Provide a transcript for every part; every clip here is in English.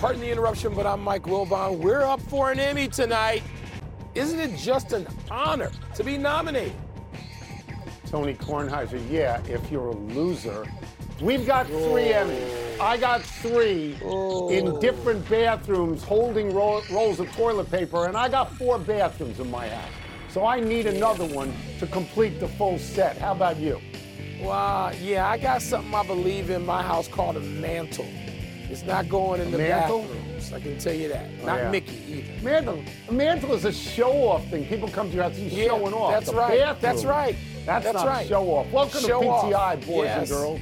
Pardon the interruption, but I'm Mike Wilbon. We're up for an Emmy tonight. Isn't it just an honor to be nominated? Tony Kornheiser, yeah, if you're a loser. We've got three oh. Emmys. I got three oh. in different bathrooms holding ro- rolls of toilet paper, and I got four bathrooms in my house. So I need another one to complete the full set. How about you? Well, yeah, I got something I believe in my house called a mantle. It's not going in the mantle? bathrooms. I can tell you that. Oh, not yeah. Mickey either. Mantle. Mantle is a show-off thing. People come to your house and yeah, showing off. That's right. Bathroom, that's right. That's, that's not right. show-off. Welcome show to PTI, off. boys yes. and girls.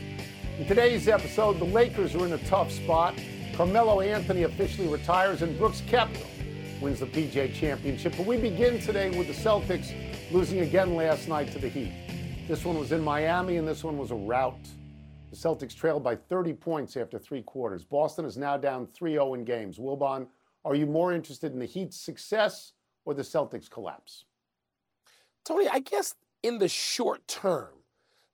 In today's episode, the Lakers are in a tough spot. Carmelo Anthony officially retires, and Brooks Koepka wins the PGA Championship. But we begin today with the Celtics losing again last night to the Heat. This one was in Miami, and this one was a rout. The Celtics trailed by 30 points after three quarters. Boston is now down 3 0 in games. Wilbon, are you more interested in the Heat's success or the Celtics' collapse? Tony, I guess in the short term,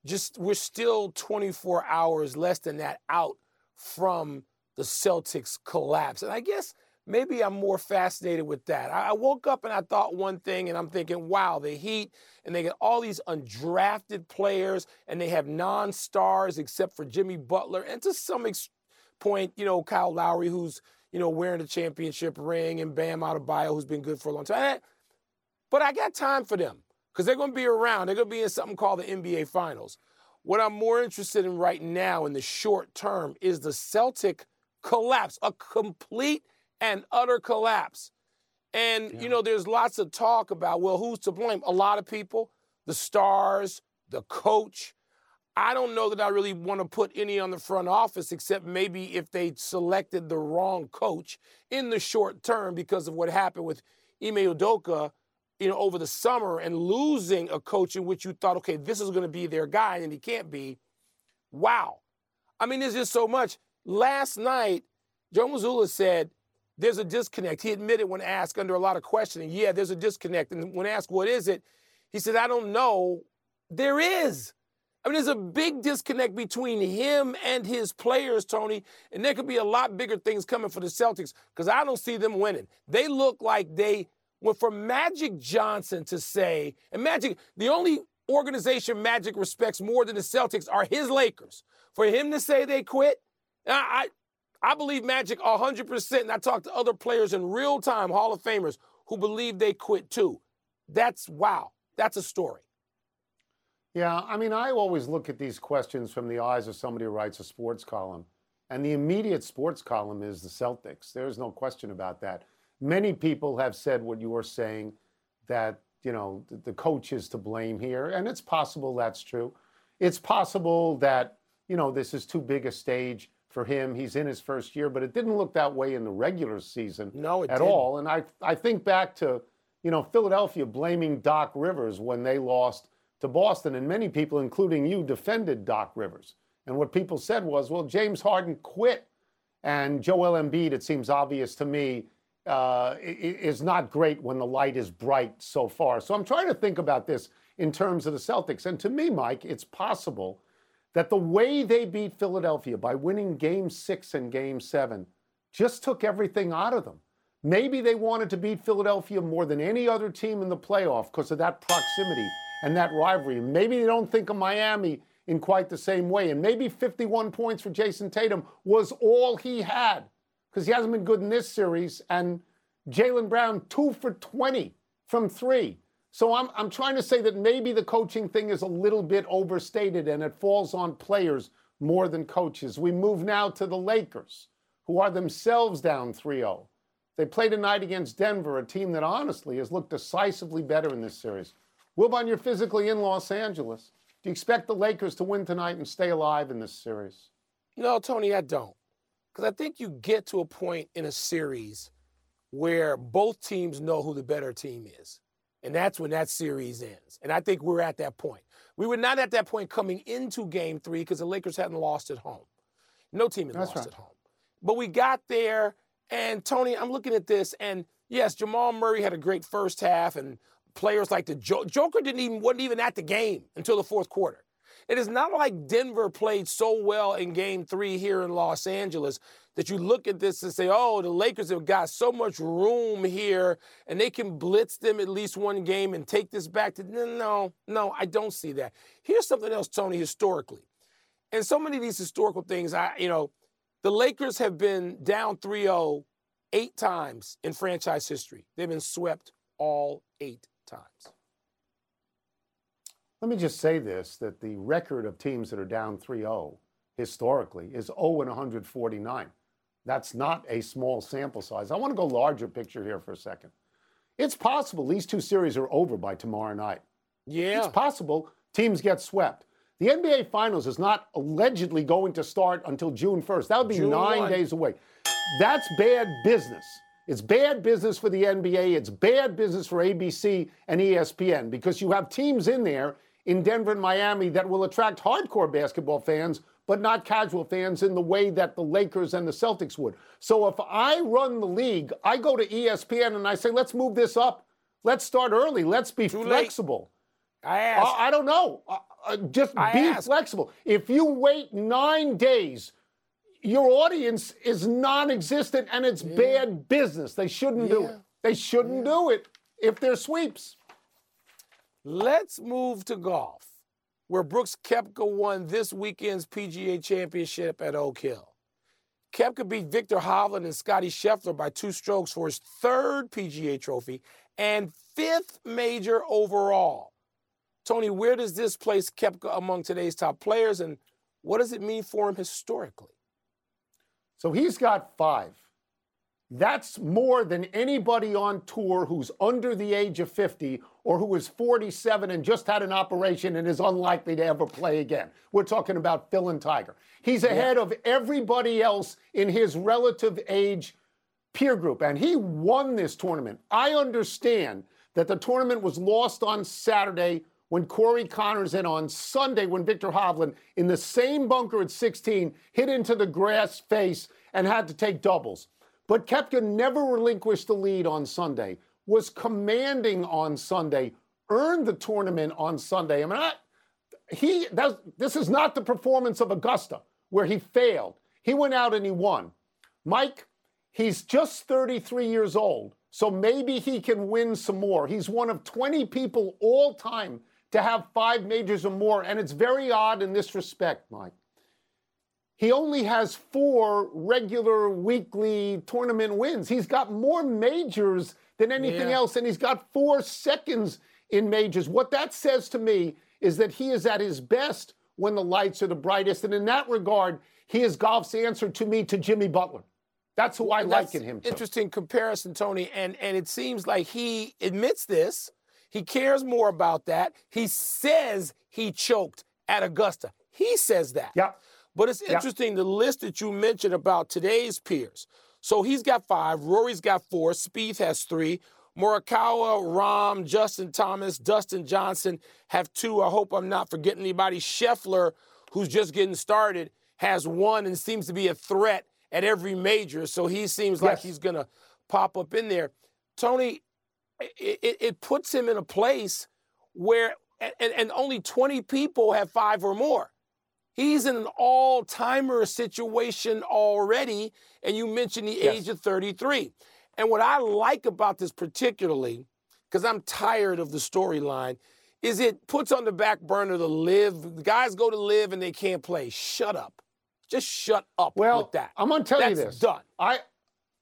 just we're still 24 hours less than that out from the Celtics collapse. And I guess maybe I'm more fascinated with that. I, woke up and I thought one thing, and I'm thinking, wow, the Heat, and they get all these undrafted players, and they have non stars except for Jimmy Butler, and to some ex- point, you know, Kyle Lowry, who's, you know, wearing the championship ring, and Bam Adebayo, who's been good for a long time. Eh, but I got time for them because they're going to be around. They're going to be in something called the NBA Finals. What I'm more interested in right now in the short term is the Celtic collapse, a complete and utter collapse. And, yeah. you know, there's lots of talk about, well, who's to blame? A lot of people, the stars, the coach. I don't know that I really want to put any on the front office, except maybe if they selected the wrong coach in the short term because of what happened with Ime Udoka, you know, over the summer and losing a coach in which you thought, okay, this is going to be their guy, and he can't be. Wow. I mean, there's just so much. Last night, Joe Mazzulla said there's a disconnect. He admitted when asked under a lot of questioning, yeah, there's a disconnect. And when asked, what is it? He said, I don't know. There is. I mean, there's a big disconnect between him and his players, Tony, and there could be a lot bigger things coming for the Celtics because I don't see them winning. They look like they went for Magic Johnson to say, and Magic, the only organization Magic respects more than the Celtics are his Lakers. For him to say they quit, I, I believe Magic 100%, and I talked to other players in real time, Hall of Famers, who believe they quit too. That's wow. That's a story. Yeah, I mean, I always look at these questions from the eyes of somebody who writes a sports column. And the immediate sports column is the Celtics. There's no question about that. Many people have said what you are saying that, you know, the coach is to blame here. And it's possible that's true. It's possible that, you know, this is too big a stage for him. He's in his first year, but it didn't look that way in the regular season no, at didn't. all. And I, I think back to, you know, Philadelphia blaming Doc Rivers when they lost to Boston, and many people, including you, defended Doc Rivers. And what people said was, well, James Harden quit, and Joel Embiid, it seems obvious to me, uh, is not great when the light is bright so far. So I'm trying to think about this in terms of the Celtics. And to me, Mike, it's possible that the way they beat Philadelphia by winning game six and game seven just took everything out of them. Maybe they wanted to beat Philadelphia more than any other team in the playoff because of that proximity and that rivalry. Maybe they don't think of Miami in quite the same way. And maybe 51 points for Jayson Tatum was all he had because he hasn't been good in this series. And Jaylen Brown, two for 20 from three. So I'm, I'm trying to say that maybe the coaching thing is a little bit overstated and it falls on players more than coaches. We move now to the Lakers, who are themselves down 3 0. They play tonight against Denver, a team that honestly has looked decisively better in this series. Wilbon, you're physically in Los Angeles. Do you expect the Lakers to win tonight and stay alive in this series? No, Tony, I don't. Because I think you get to a point in a series where both teams know who the better team is. And that's when that series ends. And I think we're at that point. We were not at that point coming into game three because the Lakers hadn't lost at home. No team had That's lost right. at home. But we got there, and Tony, I'm looking at this, and yes, Jamal Murray had a great first half, and players like the jo- Joker didn't even wasn't even at the game until the fourth quarter. It is not like Denver played so well in game three here in Los Angeles that you look at this and say, oh, the Lakers have got so much room here and they can blitz them at least one game and take this back to. No, no, I don't see that. Here's something else, Tony, historically. And so many of these historical things, I, you know, the Lakers have been down 3 0 eight times in franchise history. They've been swept all eight times. Let me just say this that the record of teams that are down 3 0 historically is 0 and 149. That's not a small sample size. I want to go larger picture here for a second. It's possible these two series are over by tomorrow night. Yeah. It's possible teams get swept. The NBA Finals is not allegedly going to start until June 1st. That would be June nine 1. days away. That's bad business. It's bad business for the NBA. It's bad business for ABC and ESPN because you have teams in there in Denver and Miami that will attract hardcore basketball fans, but not casual fans in the way that the Lakers and the Celtics would. So if I run the league, I go to ESPN and I say, let's move this up. Let's start early. Let's be Too late. flexible. I asked. I, I don't know. Uh, uh, just I be asked. flexible. If you wait nine days, your audience is non-existent and it's bad business. They shouldn't do it. They shouldn't do it if they're sweeps. Let's move to golf, where Brooks Koepka won this weekend's PGA Championship at Oak Hill. Koepka beat Viktor Hovland and Scottie Scheffler by two strokes for his third PGA trophy and fifth major overall. Tony, where does this place Koepka among today's top players, and what does it mean for him historically? So he's got five. That's more than anybody on tour who's under the age of 50 or who is 47 and just had an operation and is unlikely to ever play again. We're talking about Phil and Tiger. He's ahead of everybody else in his relative age peer group, and he won this tournament. I understand that the tournament was lost on Saturday when Corey Conners and on Sunday when Viktor Hovland, in the same bunker at 16, hit into the grass face and had to take doubles. But Koepka never relinquished the lead on Sunday, was commanding on Sunday, earned the tournament on Sunday. I mean, I, he that's, this is not the performance of Augusta where he failed. He went out and he won. Mike, he's just 33 years old, so maybe he can win some more. He's one of 20 people all time to have five majors or more, and it's very odd in this respect, Mike. He only has four regular weekly tournament wins. He's got more majors than anything Yeah. else, and he's got four seconds in majors. What that says to me is that he is at his best when the lights are the brightest. And in that regard, he is golf's answer to me to Jimmy Butler. That's who I liken him to. Interesting comparison, Tony. And and it seems like he admits this. He cares more about that. He says he choked at Augusta. He says that. Yeah. But it's interesting the list that you mentioned about today's peers. So he's got five. Rory's got four. Spieth has three. Morikawa, Rahm, Justin Thomas, Dustin Johnson have two. I hope I'm not forgetting anybody. Scheffler, who's just getting started, has one and seems to be a threat at every major. So he seems like he's going to pop up in there. Tony, it, it, it puts him in a place where, and, and only 20 people have five or more. He's in an all timer situation already. And you mentioned the Yes. age of 33. And what I like about this particularly, because I'm tired of the storyline, is it puts on the back burner the LIV. The guys go to LIV and they can't play. Shut up. Just shut up Well, with that. I'm going to tell you That's this. done. I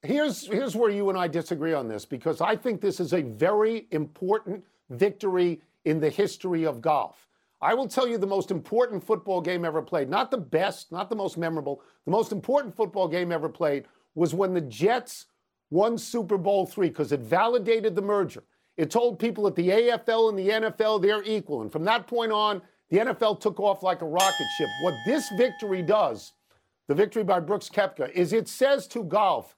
here's here's where you and I disagree on this because I think this is a very important victory in the history of golf. I will tell you the most important football game ever played, not the best, not the most memorable. The most important football game ever played was when the Jets won Super Bowl 3 because it validated the merger. It told people that the AFL and the NFL they're equal and from that point on the NFL took off like a rocket ship. What this victory does the victory by Brooks Koepka, is it says to golf,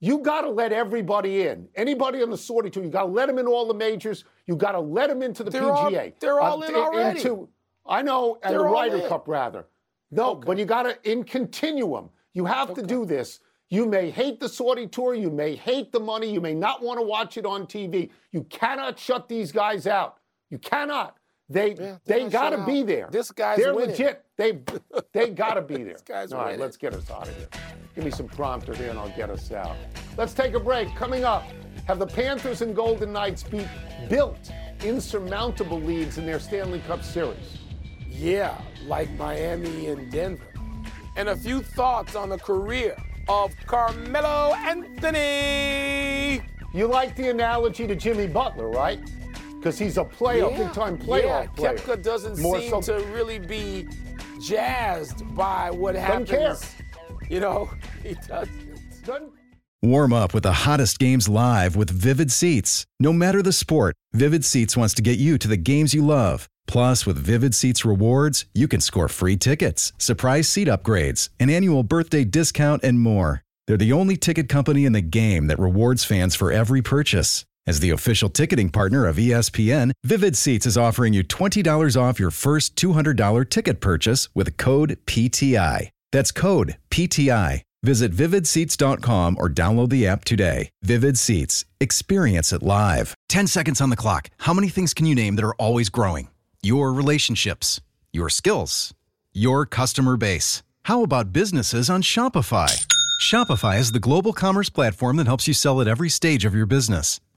you got to let everybody in. Anybody on the Saudi tour, you got to let them in all the majors. You got to let them into the they're PGA. All, they're all uh, in already. Into, I know, and they're the Ryder Cup rather. No, okay. but you got to in continuum. You have okay. to do this. You may hate the Saudi tour. You may hate the money. You may not want to watch it on TV. You cannot shut these guys out. You cannot. They yeah, they got to be there. This guy's They're winning. legit. They they got to be there. this guy's All winning. right, let's get us out of here. Give me some prompter here and I'll get us out. Let's take a break. Coming up, have the Panthers and Golden Knights beat built insurmountable leads in their Stanley Cup series? Yeah, like Miami and Denver. And a few thoughts on the career of Carmelo Anthony. You like the analogy to Jimmy Butler, right? Because he's a player, yeah. big time playoff yeah, player. Koepka doesn't More seem so- to really be jazzed by what happens. Doesn't care. You know, he doesn't. doesn't. Warm up with the hottest games live with Vivid Seats. No matter the sport, Vivid Seats wants to get you to the games you love. Plus, with Vivid Seats rewards, you can score free tickets, surprise seat upgrades, an annual birthday discount, and more. They're the only ticket company in the game that rewards fans for every purchase. As the official ticketing partner of ESPN, Vivid Seats is offering you $20 off your first $200 ticket purchase with code PTI. That's code PTI. Visit vividseats.com or download the app today. Vivid Seats. Experience it live. 10 seconds on the clock. How many things can you name that are always growing? Your relationships, your skills, your customer base. How about businesses on Shopify? Shopify is the global commerce platform that helps you sell at every stage of your business.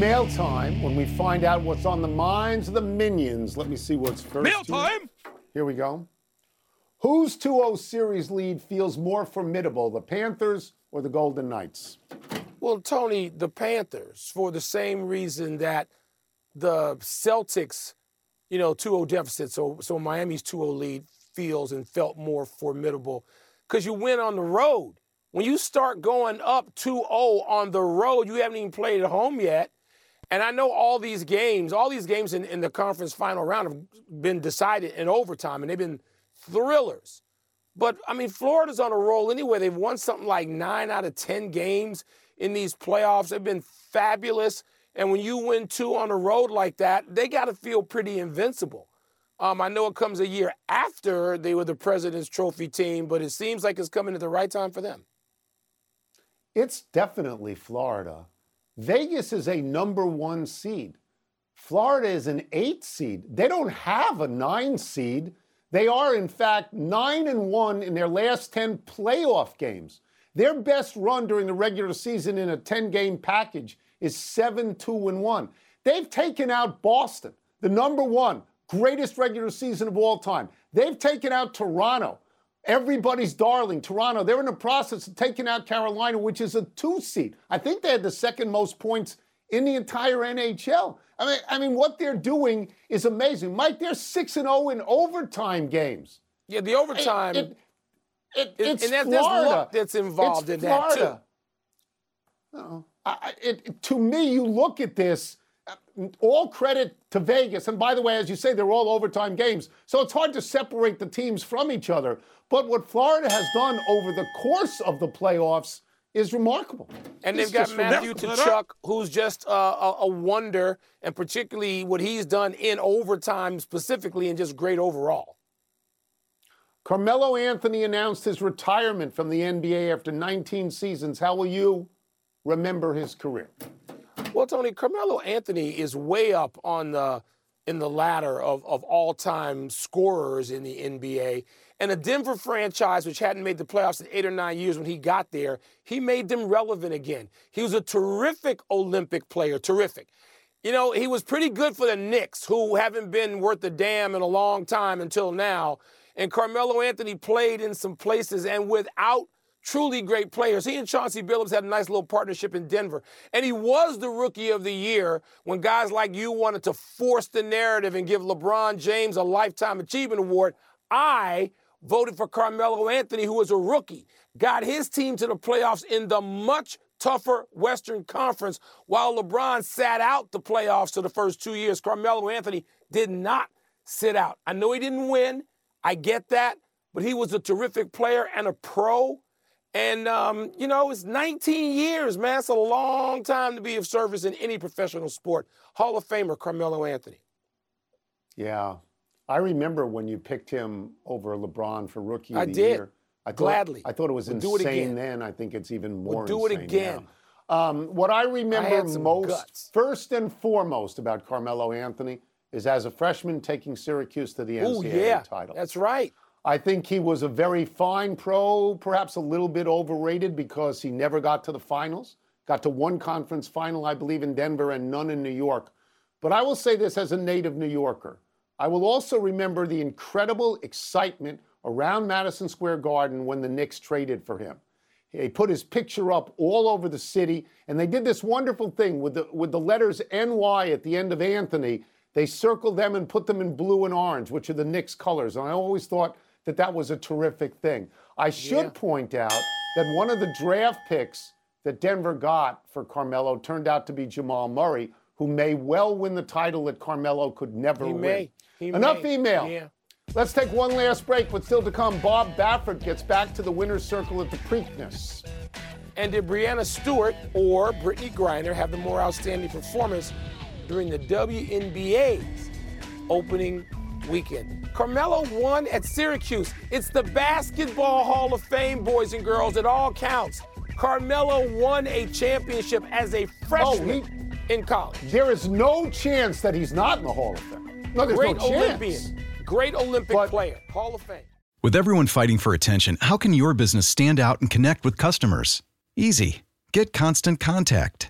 Mail time when we find out what's on the minds of the minions. Let me see what's first. Mail time! Here we go. Whose 2 0 series lead feels more formidable, the Panthers or the Golden Knights? Well, Tony, the Panthers, for the same reason that the Celtics, you know, 2 0 deficit, so, so Miami's 2 0 lead feels and felt more formidable because you win on the road. When you start going up 2 0 on the road, you haven't even played at home yet. And I know all these games, all these games in, in the conference final round have been decided in overtime, and they've been thrillers. But I mean, Florida's on a roll anyway. They've won something like nine out of 10 games in these playoffs. They've been fabulous. And when you win two on the road like that, they got to feel pretty invincible. Um, I know it comes a year after they were the President's Trophy team, but it seems like it's coming at the right time for them. It's definitely Florida. Vegas is a number one seed. Florida is an eight seed. They don't have a nine seed. They are, in fact, nine and one in their last 10 playoff games. Their best run during the regular season in a 10 game package is 7 2 and 1. They've taken out Boston, the number one, greatest regular season of all time. They've taken out Toronto, everybody's darling, Toronto. They're in the process of taking out Carolina, which is a two seed. I think they had the second most points in the entire NHL. I mean, I mean, what they're doing is amazing. Mike, they're six and zero oh in overtime games. Yeah, the overtime. It, it, it, it's and that, Florida. that's involved it's in Florida. that too. No, I, it, to me, you look at this. All credit to Vegas, and by the way, as you say, they're all overtime games, so it's hard to separate the teams from each other. But what Florida has done over the course of the playoffs is remarkable. And they've got Matthew Tkachuk, who's just uh, a, a, wonder, and particularly what he's done in overtime specifically, and just great overall. Carmelo Anthony announced his retirement from the NBA after 19 seasons. How will you remember his career? Well, Tony, Carmelo Anthony is way up on the in the ladder of, of all-time scorers in the NBA. And a Denver franchise, which hadn't made the playoffs in eight or nine years when he got there, he made them relevant again. He was a terrific Olympic player, terrific. You know, he was pretty good for the Knicks, who haven't been worth a damn in a long time until now. And Carmelo Anthony played in some places and without truly great players. He and Chauncey Billups had a nice little partnership in Denver. And he was the rookie of the year when guys like you wanted to force the narrative and give LeBron James a lifetime achievement award. I voted for Carmelo Anthony, who was a rookie, got his team to the playoffs in the much tougher Western Conference, while LeBron sat out the playoffs for the first two years. Carmelo Anthony did not sit out. I know he didn't win. I get that. But he was a terrific player and a pro and, um, you know, it's 19 years, man. It's a long time to be of service in any professional sport. Hall of Famer Carmelo Anthony. Yeah. I remember when you picked him over LeBron for Rookie of I the did. Year. I thought, Gladly. I thought it was We'll it insane again. then. I think it's even more We'll do it again. Um, what I remember some most, guts. first and foremost about Carmelo Anthony is as a freshman taking Syracuse to the Oh, NCAA yeah. title. That's right. I think he was a very fine pro, perhaps a little bit overrated because he never got to the finals. Got to one conference final, I believe, in Denver and none in New York. But I will say this as a native New Yorker. I will also remember the incredible excitement around Madison Square Garden when the Knicks traded for him. He put his picture up all over the city, and they did this wonderful thing with the with the letters NY at the end of Anthony. They circled them and put them in blue and orange, which are the Knicks colors. And I always thought that that was a terrific thing. I should Yeah. point out that one of the draft picks that Denver got for Carmelo turned out to be Jamal Murray, who may well win the title that Carmelo could never He win. may. He Enough may. email. Yeah. Let's take one last break, but still to come, Bob Baffert gets back to the winner's circle at the Preakness. And did Breanna Stewart or Brittney Griner have the more outstanding performance during the WNBA's opening weekend? Carmelo won at Syracuse. It's the Basketball Hall of Fame, boys and girls. It all counts. Carmelo won a championship as a freshman oh, in college. There is no chance that he's not in the Hall of Fame. No, there's Great no chance. Olympian, great Olympic But- player, Hall of Fame. With everyone fighting for attention, how can your business stand out and connect with customers? Easy. Get Constant Contact.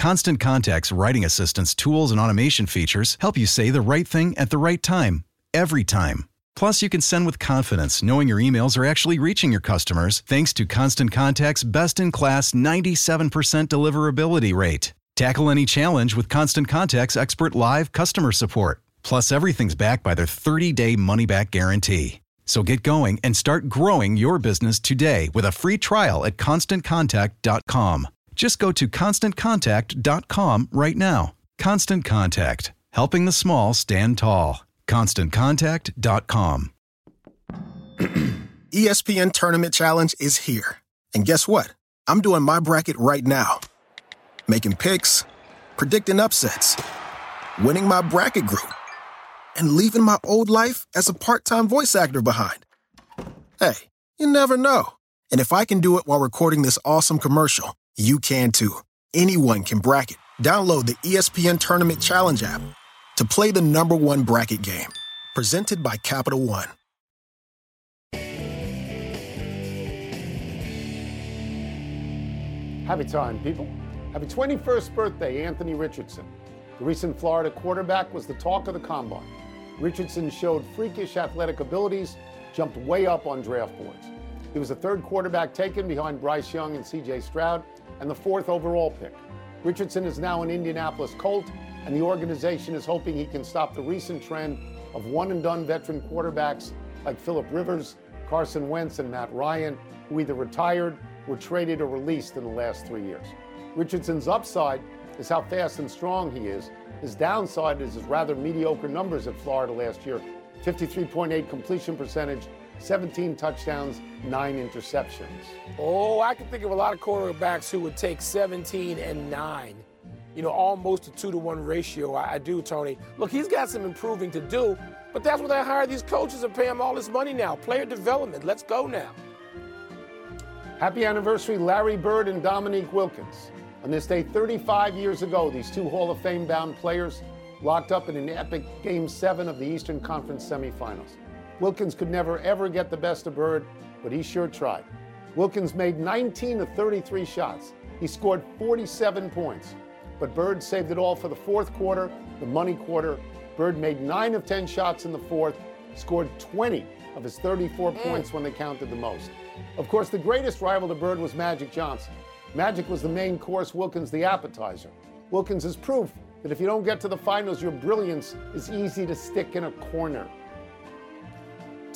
Constant Contact's writing assistance tools and automation features help you say the right thing at the right time, every time. Plus, you can send with confidence knowing your emails are actually reaching your customers thanks to Constant Contact's best in class 97% deliverability rate. Tackle any challenge with Constant Contact's expert live customer support. Plus, everything's backed by their 30 day money back guarantee. So get going and start growing your business today with a free trial at constantcontact.com. Just go to constantcontact.com right now. Constant Contact, helping the small stand tall. ConstantContact.com. ESPN Tournament Challenge is here. And guess what? I'm doing my bracket right now. Making picks, predicting upsets, winning my bracket group, and leaving my old life as a part time voice actor behind. Hey, you never know. And if I can do it while recording this awesome commercial, you can too. Anyone can bracket. Download the ESPN Tournament Challenge app to play the number one bracket game. Presented by Capital One. Happy time, people. Happy 21st birthday, Anthony Richardson. The recent Florida quarterback was the talk of the combine. Richardson showed freakish athletic abilities, jumped way up on draft boards. He was the third quarterback taken behind Bryce Young and CJ Stroud, and the fourth overall pick. Richardson is now an Indianapolis Colt, and the organization is hoping he can stop the recent trend of one and done veteran quarterbacks like Philip Rivers, Carson Wentz, and Matt Ryan, who either retired, were traded, or released in the last three years. Richardson's upside is how fast and strong he is. His downside is his rather mediocre numbers at Florida last year 53.8 completion percentage, 17 touchdowns, 9 interceptions. Oh, I can think of a lot of quarterbacks who would take 17 and 9. You know, almost a two to one ratio. I, I do, Tony. Look, he's got some improving to do, But that's what they hire these coaches and pay them all this money now. Player development. Let's go now. Happy anniversary, Larry Bird and Dominique Wilkins. On this day 35 years ago, these two Hall of Fame bound players locked up in an epic Game 7 of the Eastern Conference semifinals. Wilkins could never, ever get the best of Bird, but he sure tried. Wilkins made 19 of 33 shots. He scored 47 points. But Bird saved it all for the fourth quarter, the money quarter. Bird made 9 of 10 shots in the fourth, scored 20 of his 34 mm. points when they counted the most. Of course, the greatest rival to Bird was Magic Johnson. Magic was the main course, Wilkins the appetizer. Wilkins is proof that if you don't get to the finals, your brilliance is easy to stick in a corner.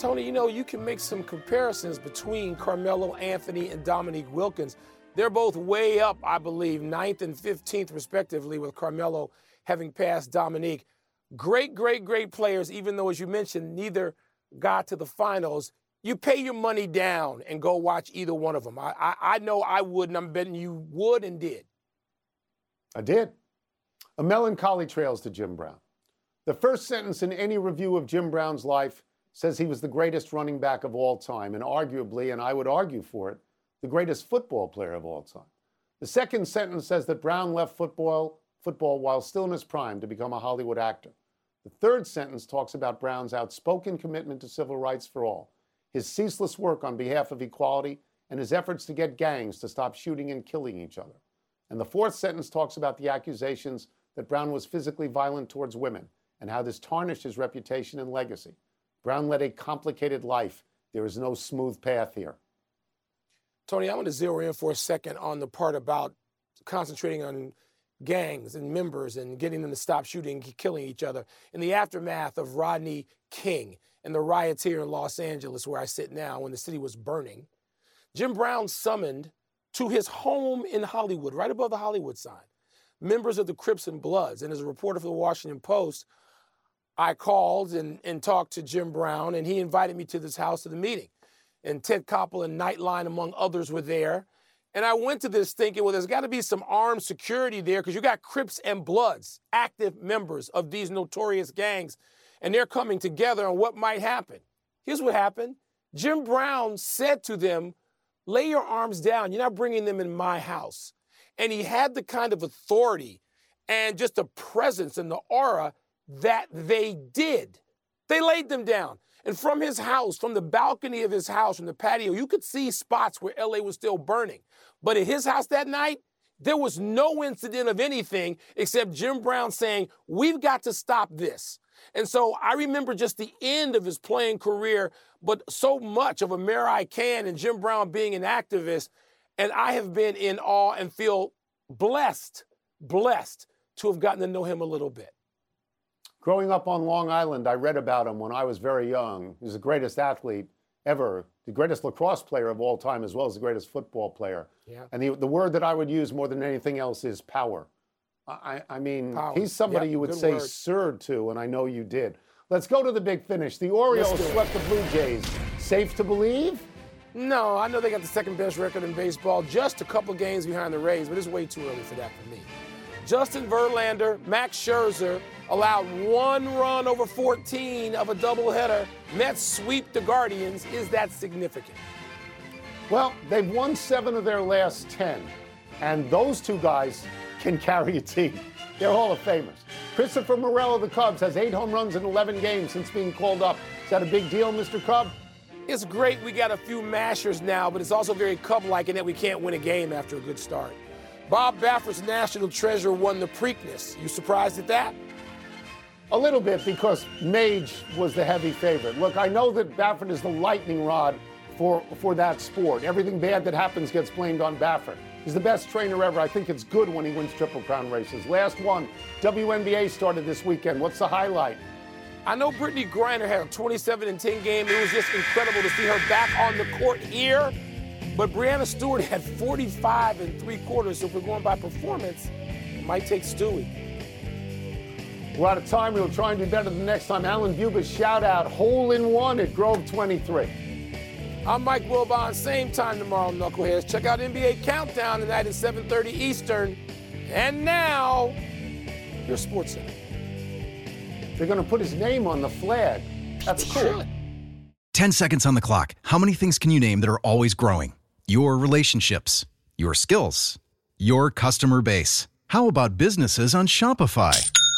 Tony, you know, you can make some comparisons between Carmelo Anthony and Dominique Wilkins. They're both way up, I believe, ninth and 15th, respectively, with Carmelo having passed Dominique. Great, great, great players, even though, as you mentioned, neither got to the finals. You pay your money down and go watch either one of them. I, I, I know I would, and I'm betting you would and did. I did. A melancholy trails to Jim Brown. The first sentence in any review of Jim Brown's life says he was the greatest running back of all time, and arguably, and I would argue for it, the greatest football player of all time. The second sentence says that Brown left football, football while still in his prime to become a Hollywood actor. The third sentence talks about Brown's outspoken commitment to civil rights for all, his ceaseless work on behalf of equality, and his efforts to get gangs to stop shooting and killing each other. And the fourth sentence talks about the accusations that Brown was physically violent towards women and how this tarnished his reputation and legacy. Brown led a complicated life. There is no smooth path here. Tony, I want to zero in for a second on the part about concentrating on gangs and members and getting them to stop shooting and killing each other. In the aftermath of Rodney King and the riots here in Los Angeles, where I sit now, when the city was burning, Jim Brown summoned to his home in Hollywood, right above the Hollywood sign, members of the Crips and Bloods. And as a reporter for the Washington Post, I called and, and talked to Jim Brown, and he invited me to this house to the meeting. And Ted Koppel and Nightline, among others, were there. And I went to this thinking, well, there's got to be some armed security there because you got Crips and Bloods, active members of these notorious gangs, and they're coming together on what might happen. Here's what happened Jim Brown said to them, lay your arms down. You're not bringing them in my house. And he had the kind of authority and just the presence and the aura that they did. They laid them down. And from his house, from the balcony of his house, from the patio, you could see spots where LA was still burning. But at his house that night, there was no incident of anything except Jim Brown saying, We've got to stop this. And so I remember just the end of his playing career, but so much of Amer-I-Can and Jim Brown being an activist. And I have been in awe and feel blessed, blessed to have gotten to know him a little bit. Growing up on Long Island, I read about him when I was very young. He was the greatest athlete ever, the greatest lacrosse player of all time, as well as the greatest football player. Yeah. And the, the word that I would use more than anything else is power. I, I mean, power. he's somebody yep, you would say word. sir to, and I know you did. Let's go to the big finish. The Orioles swept the Blue Jays. Safe to believe? No, I know they got the second best record in baseball, just a couple games behind the Rays, but it's way too early for that for me. Justin Verlander, Max Scherzer allowed one run over 14 of a doubleheader. Mets sweep the Guardians. Is that significant? Well, they've won seven of their last 10, and those two guys can carry a team. They're Hall of Famers. Christopher Morel of the Cubs has eight home runs in 11 games since being called up. Is that a big deal, Mr. Cub? It's great we got a few mashers now, but it's also very Cub like in that we can't win a game after a good start. Bob Baffert's national treasure won the Preakness. You surprised at that? A little bit because Mage was the heavy favorite. Look, I know that Baffert is the lightning rod for, for that sport. Everything bad that happens gets blamed on Baffert. He's the best trainer ever. I think it's good when he wins Triple Crown races. Last one, WNBA started this weekend. What's the highlight? I know Brittney Griner had a 27 and 10 game. It was just incredible to see her back on the court here. But Breanna Stewart had 45 and three quarters, so if we're going by performance, it might take Stewie. We're out of time. We'll try and do better the next time. Alan Buba's shout out, hole in one at Grove 23. I'm Mike Wilbon. Same time tomorrow, Knuckleheads. Check out NBA Countdown tonight at 7:30 Eastern. And now, your Sports Center. They're going to put his name on the flag. That's cool. 10 seconds on the clock. How many things can you name that are always growing? Your relationships, your skills, your customer base. How about businesses on Shopify?